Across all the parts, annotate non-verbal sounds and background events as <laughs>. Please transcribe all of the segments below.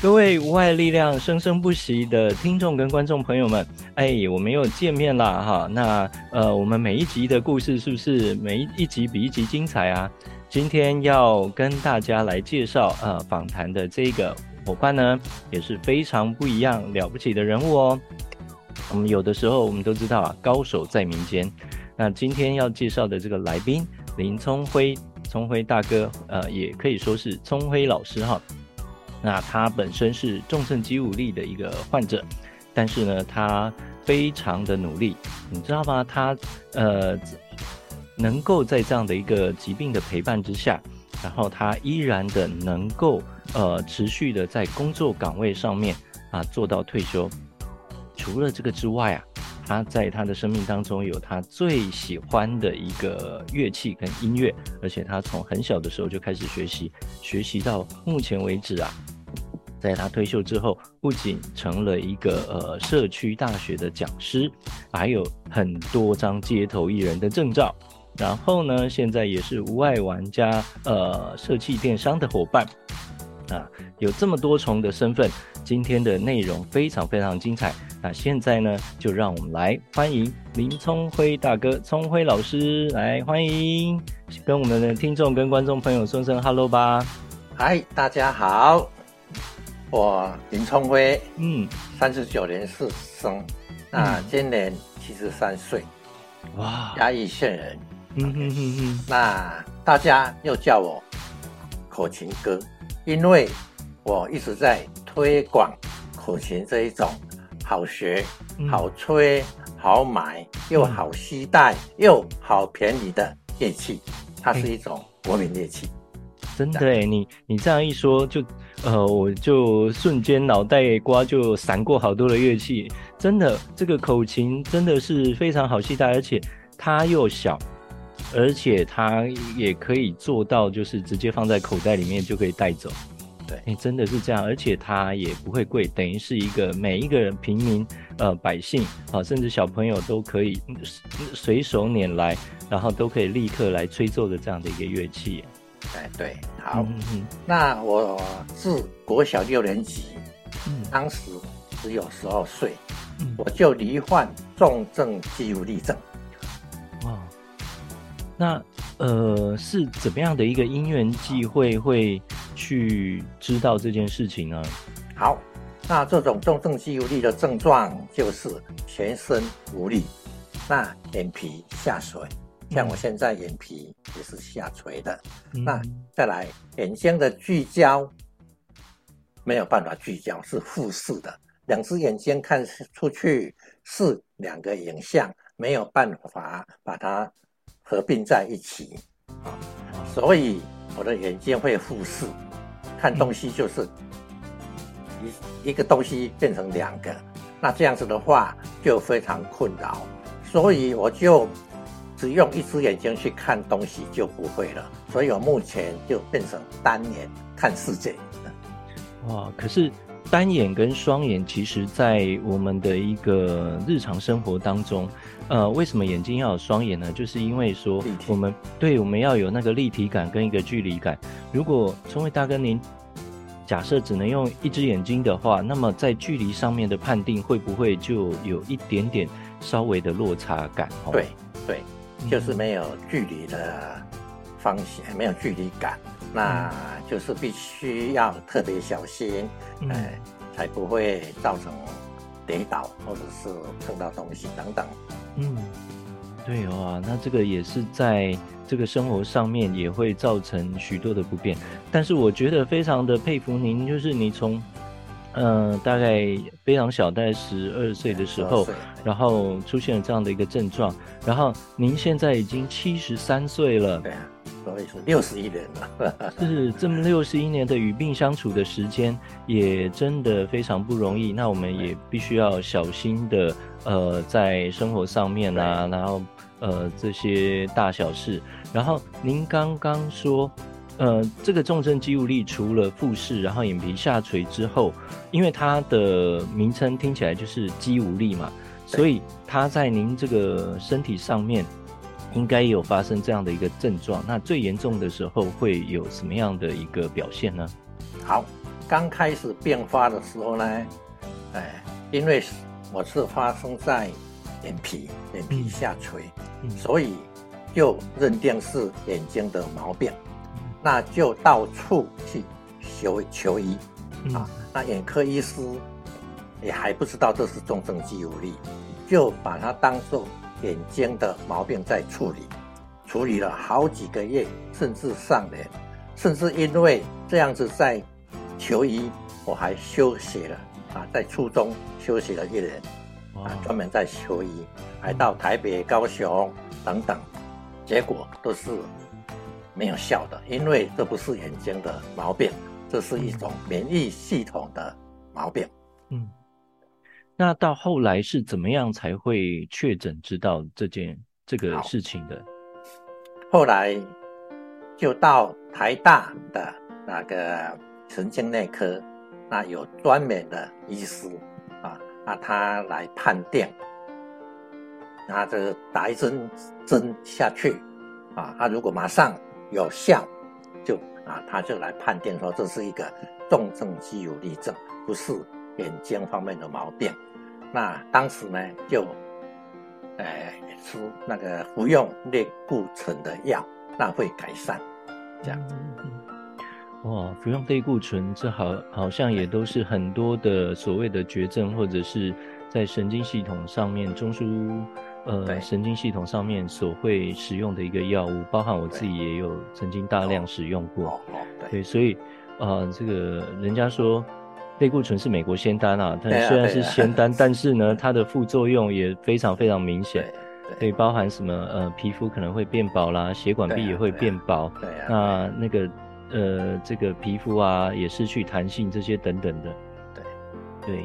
各位无碍力量生生不息的听众跟观众朋友们，哎，我们又见面了哈。那呃，我们每一集的故事是不是每一集比一集精彩啊？今天要跟大家来介绍呃访谈的这个伙伴呢，也是非常不一样了不起的人物哦。我们有的时候我们都知道啊，高手在民间。那今天要介绍的这个来宾林聪辉，聪辉大哥，呃，也可以说是聪辉老师哈。那他本身是重症肌无力的一个患者，但是呢，他非常的努力，你知道吗？他呃，能够在这样的一个疾病的陪伴之下，然后他依然的能够呃持续的在工作岗位上面啊做到退休。除了这个之外啊，他在他的生命当中有他最喜欢的一个乐器跟音乐，而且他从很小的时候就开始学习，学习到目前为止啊。在他退休之后，不仅成了一个呃社区大学的讲师，还有很多张街头艺人的证照。然后呢，现在也是无爱玩家呃社区电商的伙伴啊，有这么多重的身份。今天的内容非常非常精彩。那现在呢，就让我们来欢迎林聪辉大哥、聪辉老师来欢迎，跟我们的听众跟观众朋友说声 hello 吧。嗨，大家好。我林聪辉，嗯，三十九年次生，那今年七十三岁，哇，嘉义县人，嗯哼哼哼，那大家又叫我口琴哥，因为我一直在推广口琴这一种好学、好吹、好买又好携带又好便宜的乐器，它是一种国民乐器。真的哎，你你这样一说就。呃，我就瞬间脑袋瓜就闪过好多的乐器，真的，这个口琴真的是非常好携带，而且它又小，而且它也可以做到，就是直接放在口袋里面就可以带走。对，真的是这样，而且它也不会贵，等于是一个每一个人平民呃百姓啊，甚至小朋友都可以随手拈来，然后都可以立刻来吹奏的这样的一个乐器。哎，对，好，那我自国小六年级，嗯、当时只有十二岁，嗯、我就罹患重症肌无力症。哇，那呃是怎么样的一个因缘际会会去知道这件事情呢？好，那这种重症肌无力的症状就是全身无力，那眼皮下垂。像我现在眼皮也是下垂的，嗯、那再来眼睛的聚焦没有办法聚焦，是复视的，两只眼睛看出去是两个影像，没有办法把它合并在一起，啊，所以我的眼睛会复视，看东西就是一一个东西变成两个，那这样子的话就非常困扰，所以我就。只用一只眼睛去看东西就不会了，所以我目前就变成单眼看世界。哇！可是单眼跟双眼，其实在我们的一个日常生活当中，呃，为什么眼睛要有双眼呢？就是因为说我们对我们要有那个立体感跟一个距离感。如果聪辉大哥您假设只能用一只眼睛的话，那么在距离上面的判定会不会就有一点点稍微的落差感？对对。就是没有距离的方向，没有距离感，那就是必须要特别小心，嗯、呃，才不会造成跌倒或者是碰到东西等等。嗯，对哦，那这个也是在这个生活上面也会造成许多的不便。但是我觉得非常的佩服您，就是你从。嗯、呃，大概非常小，大概十二岁的时候，然后出现了这样的一个症状，然后您现在已经七十三岁了，对啊，所以说六十一年了，<laughs> 是这么六十一年的与病相处的时间，也真的非常不容易。那我们也必须要小心的，呃，在生活上面啊，然后呃这些大小事。然后您刚刚说。呃，这个重症肌无力除了复视，然后眼皮下垂之后，因为它的名称听起来就是肌无力嘛，所以它在您这个身体上面应该有发生这样的一个症状。那最严重的时候会有什么样的一个表现呢？好，刚开始变化的时候呢，哎，因为我是发生在眼皮，眼皮下垂，嗯、所以就认定是眼睛的毛病，嗯、那就到处去求求医、嗯、啊。那眼科医师也还不知道这是重症肌无力，就把它当做眼睛的毛病在处理，处理了好几个月，甚至上年，甚至因为这样子在求医，我还休息了啊，在初中休息了一年，啊，专门在求医，还到台北、高雄等等，结果都是没有效的，因为这不是眼睛的毛病，这是一种免疫系统的毛病。嗯。那到后来是怎么样才会确诊知道这件这个事情的？后来就到台大的那个神经内科，那有专门的医师啊，那他来判定，那这打一针针下去啊，他如果马上有效，就啊他就来判定说这是一个重症肌无力症，不是眼睛方面的毛病。那当时呢，就，呃，吃那个服用类固醇的药，那会改善，这样子。哇，服用类固醇，这好好像也都是很多的所谓的绝症，或者是在神经系统上面中枢呃神经系统上面所会使用的一个药物，包含我自己也有曾经大量使用过。哦，对，对，所以啊，呃，这个人家说。类固醇是美国仙丹啊，它虽然是仙丹，<laughs> 但是呢，它的副作用也非常非常明显，可以包含什么呃，皮肤可能会变薄啦，血管壁也会变薄，对啊，那那个呃，这个皮肤啊也失去弹性，这些等等的，对。对。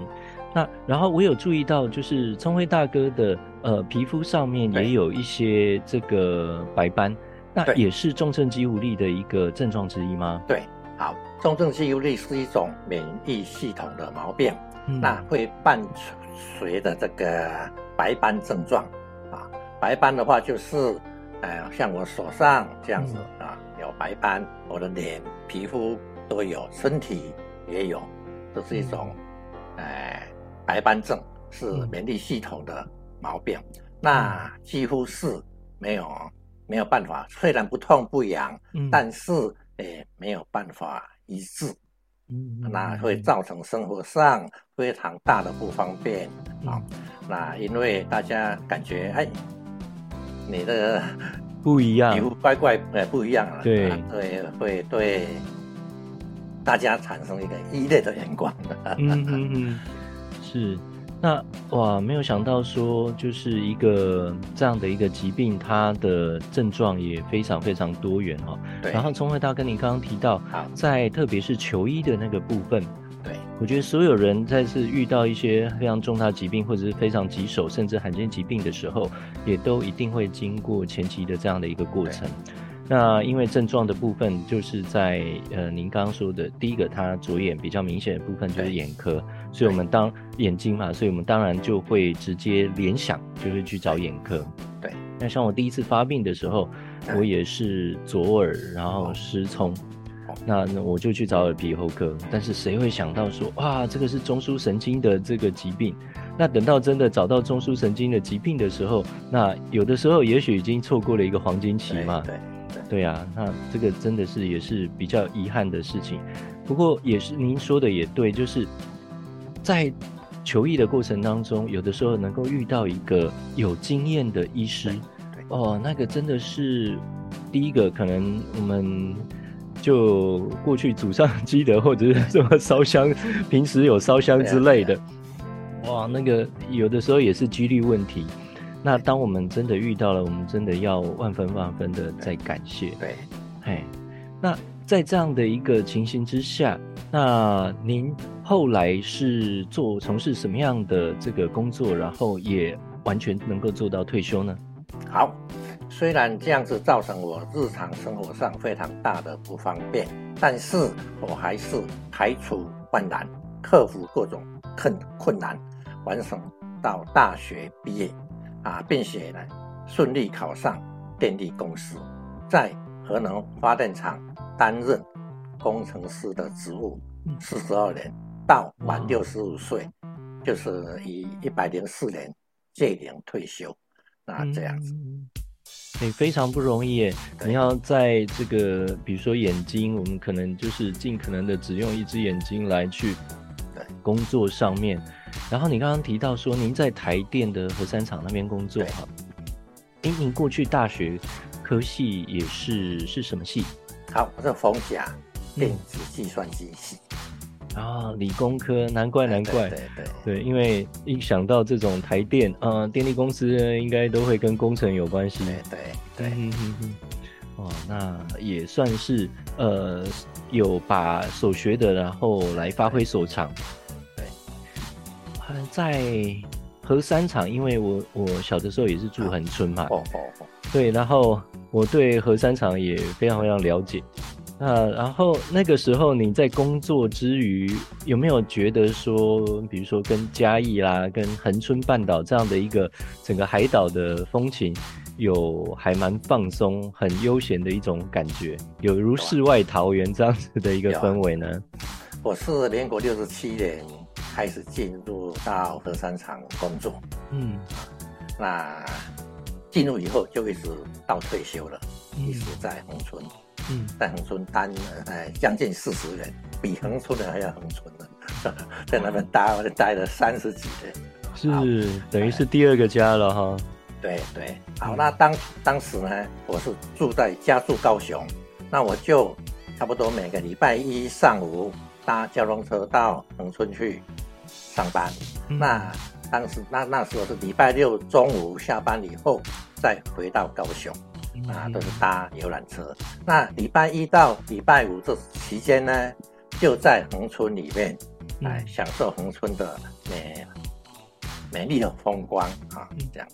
那然后我有注意到，就是聪辉大哥的呃皮肤上面也有一些这个白斑，那也是重症肌无力的一个症状之一吗？对。好，重症肌无力是一种免疫系统的毛病，嗯、那会伴随着这个白斑症状啊。白斑的话就是，呃，像我手上这样子、嗯、啊，有白斑，我的脸皮肤都有，身体也有，这是一种，呃，白斑症是免疫系统的毛病，嗯、那几乎是没有没有办法，虽然不痛不痒，嗯、但是。诶，没有办法医治，嗯，那会造成生活上非常大的不方便啊。那因为大家感觉，哎，你的不一样，皮肤怪怪，呃，不一样了，对，对，会对大家产生一个异类的眼光。嗯嗯嗯，<laughs> 是。那哇，没有想到说，就是一个这样的一个疾病，它的症状也非常非常多元哦。对。然后聪慧大跟，你刚刚提到，在特别是求医的那个部分，对，我觉得所有人在是遇到一些非常重大疾病或者是非常棘手甚至罕见疾病的时候，也都一定会经过前期的这样的一个过程。那因为症状的部分，就是在呃，您刚刚说的第一个，他左眼比较明显的部分就是眼科，对所以我们当眼睛嘛，所以我们当然就会直接联想，就会去找眼科。对，那像我第一次发病的时候，我也是左耳然后失聪，哦、那那我就去找耳鼻喉科，但是谁会想到说，哇，这个是中枢神经的这个疾病？那等到真的找到中枢神经的疾病的时候，那有的时候也许已经错过了一个黄金期嘛。对。对对呀，那这个真的是也是比较遗憾的事情。不过也是您说的也对，就是在求医的过程当中，有的时候能够遇到一个有经验的医师，哦，那个真的是第一个，可能我们就过去祖上积德，或者是什么烧香，平时有烧香之类的，哇，那个有的时候也是几率问题。那当我们真的遇到了，我们真的要万分万分的再感谢。对，嘿，那在这样的一个情形之下，那您后来是做从事什么样的这个工作，然后也完全能够做到退休呢？好，虽然这样子造成我日常生活上非常大的不方便，但是我还是排除万难，克服各种困困难，完成到大学毕业。啊，并且呢，顺利考上电力公司，在核能发电厂担任工程师的职务，四十二年，到满六十五岁，就是以一百零四年届龄退休。那这样子，你、非常不容易耶。你要在这个，比如说眼睛，我们可能就是尽可能的只用一只眼睛来去工作上面。然后你刚刚提到说，您在台电的核三厂那边工作哈？哎，您过去大学科系也是是什么系？好，我是逢甲电子计算机系。啊，理工科，难怪难怪。对对对，对，因为一想到这种台电，呃，电力公司应该都会跟工程有关系。对对对。嗯嗯嗯。哦，那也算是呃，有把所学的，然后来发挥所长。在核三厂，因为我我小的时候也是住恒村嘛，哦哦哦，对，然后我对核三厂也非常非常了解。那然后那个时候你在工作之余，有没有觉得说，比如说跟嘉义啦、跟恒春半岛这样的一个整个海岛的风情，有还蛮放松、很悠闲的一种感觉，有如世外桃源这样子的一个氛围呢？我是民国六十七年。开始进入到核三厂工作，嗯，那进入以后就一直到退休了，嗯、一直在恒春，嗯，在恒春待了哎将近四十人，比恒春的还要恒春的，<laughs> 在那边待待了三十几年，是等于是第二个家了哈。对对，好，那当当时呢，我是住在家住高雄，那我就差不多每个礼拜一上午搭交通车到恒春去。上班，嗯、那当时那那时候是礼拜六中午下班以后再回到高雄，嗯、啊，都是搭游览车。那礼拜一到礼拜五这期间呢，就在恒村里面来、嗯、享受恒村的美美丽的风光啊，这样。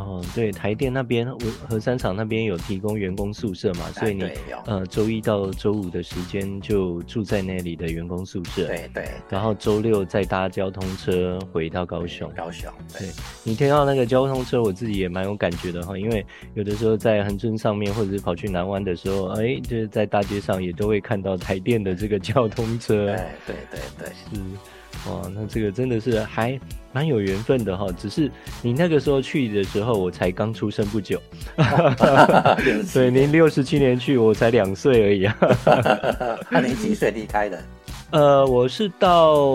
哦，对，台电那边，核三厂那边有提供员工宿舍嘛，所以你呃周一到周五的时间就住在那里的员工宿舍，对对，然后周六再搭交通车回到高雄。高雄，对，对你听到那个交通车，我自己也蛮有感觉的哈，因为有的时候在恒春上面，或者是跑去南湾的时候，哎，就是在大街上也都会看到台电的这个交通车，对对对对，是。哦，那这个真的是还蛮有缘分的哈。只是你那个时候去的时候，我才刚出生不久。<laughs> 所以您六十七年去，我才两岁而已啊。<laughs> <laughs> 那您几岁离开的？呃，我是到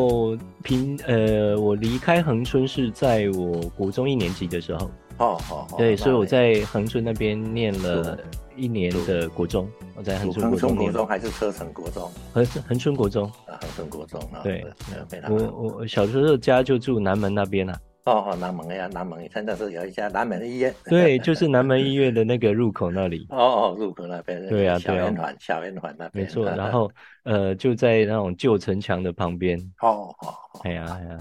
平呃，我离开恒春是在我国中一年级的时候。哦哦，对，所以我在恒春那边念了一年的国中。我在恒春国中念。恒春国中还是车城国中？恒恒春国中啊，恒春国中啊。对，我我小时候家就住南门那边啊。哦哦，南门呀，南门现在是有一家南门医院。对，就是南门医院的那个入口那里。哦哦，入口那边。对啊，小圆环，小圆环那边。没错，然后呃，就在那种旧城墙的旁边。哦哦，哎呀哎呀。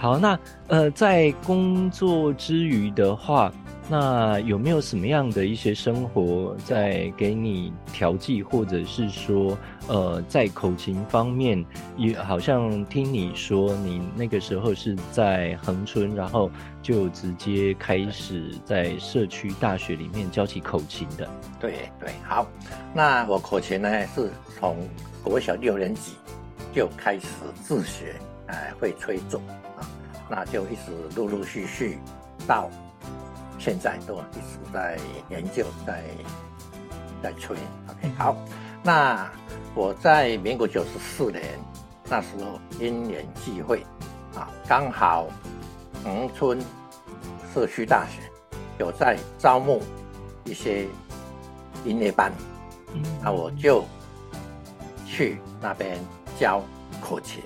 好，那呃，在工作之余的话，那有没有什么样的一些生活在给你调剂，或者是说，呃，在口琴方面，也好像听你说，你那个时候是在恒春，然后就直接开始在社区大学里面教起口琴的。对对，好，那我口琴呢是从国小六年级就开始自学，哎，会吹奏。那就一直陆陆续续到现在都一直在研究，在在吹。OK，好。那我在民国九十四年那时候因缘际会啊，刚好恒春社区大学有在招募一些音乐班，那我就去那边教口琴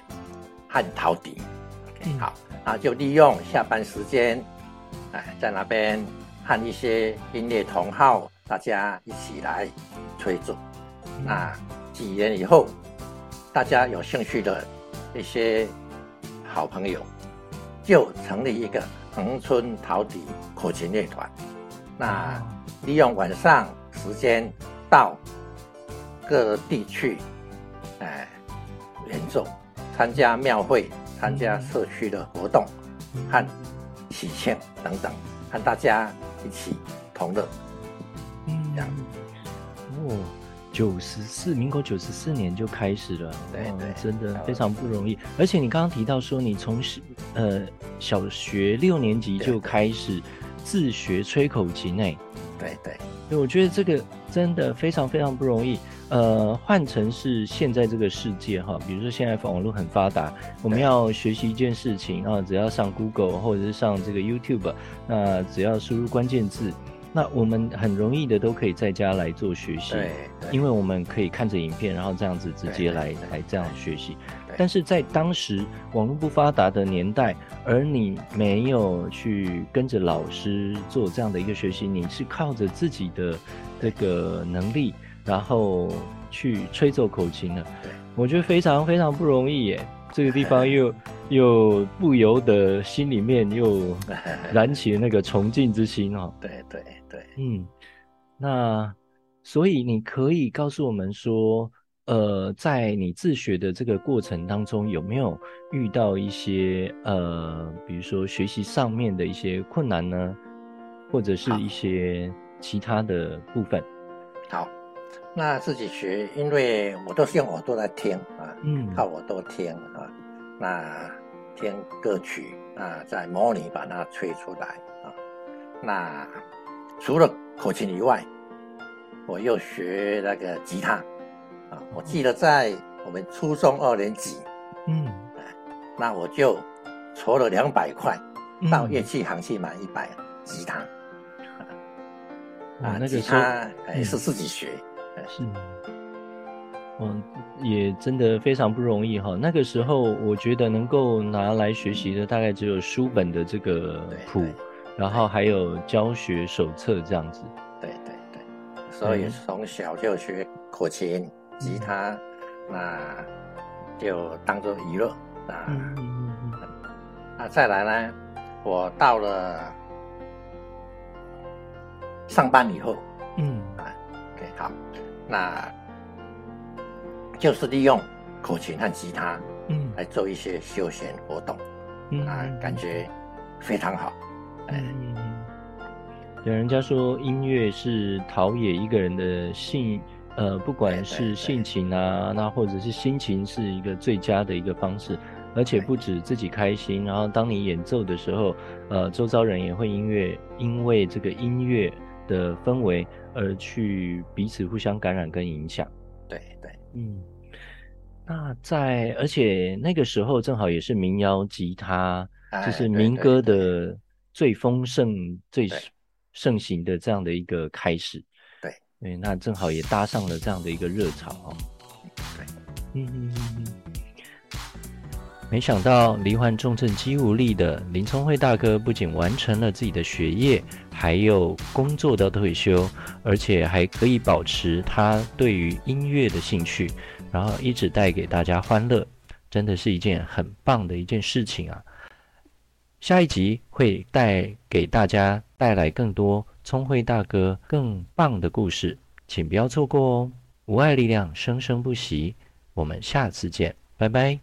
和陶笛。OK，好。啊，就利用下班时间，哎，在那边和一些音乐同好，大家一起来吹奏。那几年以后，大家有兴趣的一些好朋友，就成立一个恒春陶笛口琴乐团。那利用晚上时间到各地去，哎，演奏，参加庙会。参加社区的活动和喜庆等等，和大家一起同乐。嗯，这样。哦，九十四，民国九十四年就开始了，对对，真的非常不容易。而且你刚刚提到说，你从呃小学六年级就开始自学吹口琴，哎，对对，所以我觉得这个真的非常非常不容易。呃，换成是现在这个世界哈，比如说现在网络很发达，我们要学习一件事情啊，只要上 Google 或者是上这个 YouTube，那只要输入关键字。那我们很容易的都可以在家来做学习，对，因为我们可以看着影片，然后这样子直接来来这样学习。但是在当时网络不发达的年代，而你没有去跟着老师做这样的一个学习，你是靠着自己的这个能力，然后去吹奏口琴的。我觉得非常非常不容易耶。这个地方又 <laughs> 又不由得心里面又燃起了那个崇敬之心哦。对对对，嗯，那所以你可以告诉我们说，呃，在你自学的这个过程当中，有没有遇到一些呃，比如说学习上面的一些困难呢，或者是一些其他的部分？好。那自己学，因为我都是用耳朵来听啊，嗯，靠耳朵听啊，那听歌曲啊，在模拟把它吹出来啊。那除了口琴以外，我又学那个吉他啊。我记得在我们初中二年级，嗯，那我就筹了两百块到乐器行去买一把吉他，啊，那个吉他还是自己学。是，嗯，也真的非常不容易哈。那个时候，我觉得能够拿来学习的，大概只有书本的这个谱，然后还有教学手册这样子。对对对，所以从小就学口琴、吉他，嗯、那就当做娱乐啊。嗯嗯嗯。那再来呢，我到了上班以后，嗯啊，OK 好。那就是利用口琴和吉他，嗯，来做一些休闲活动，嗯，啊，感觉非常好。嗯，有人家说音乐是陶冶一个人的性，呃，不管是性情啊，那或者是心情，是一个最佳的一个方式。而且不止自己开心，然后当你演奏的时候，呃，周遭人也会音乐，因为这个音乐的氛围。而去彼此互相感染跟影响，对对，嗯，那在而且那个时候正好也是民谣吉他，哎、就是民歌的最丰盛、最盛行的这样的一个开始，对，那正好也搭上了这样的一个热潮哦，对，嗯嗯嗯。没想到罹患重症肌无力的林聪慧大哥，不仅完成了自己的学业，还有工作到退休，而且还可以保持他对于音乐的兴趣，然后一直带给大家欢乐，真的是一件很棒的一件事情啊！下一集会带给大家带来更多聪慧大哥更棒的故事，请不要错过哦！无爱力量生生不息，我们下次见，拜拜。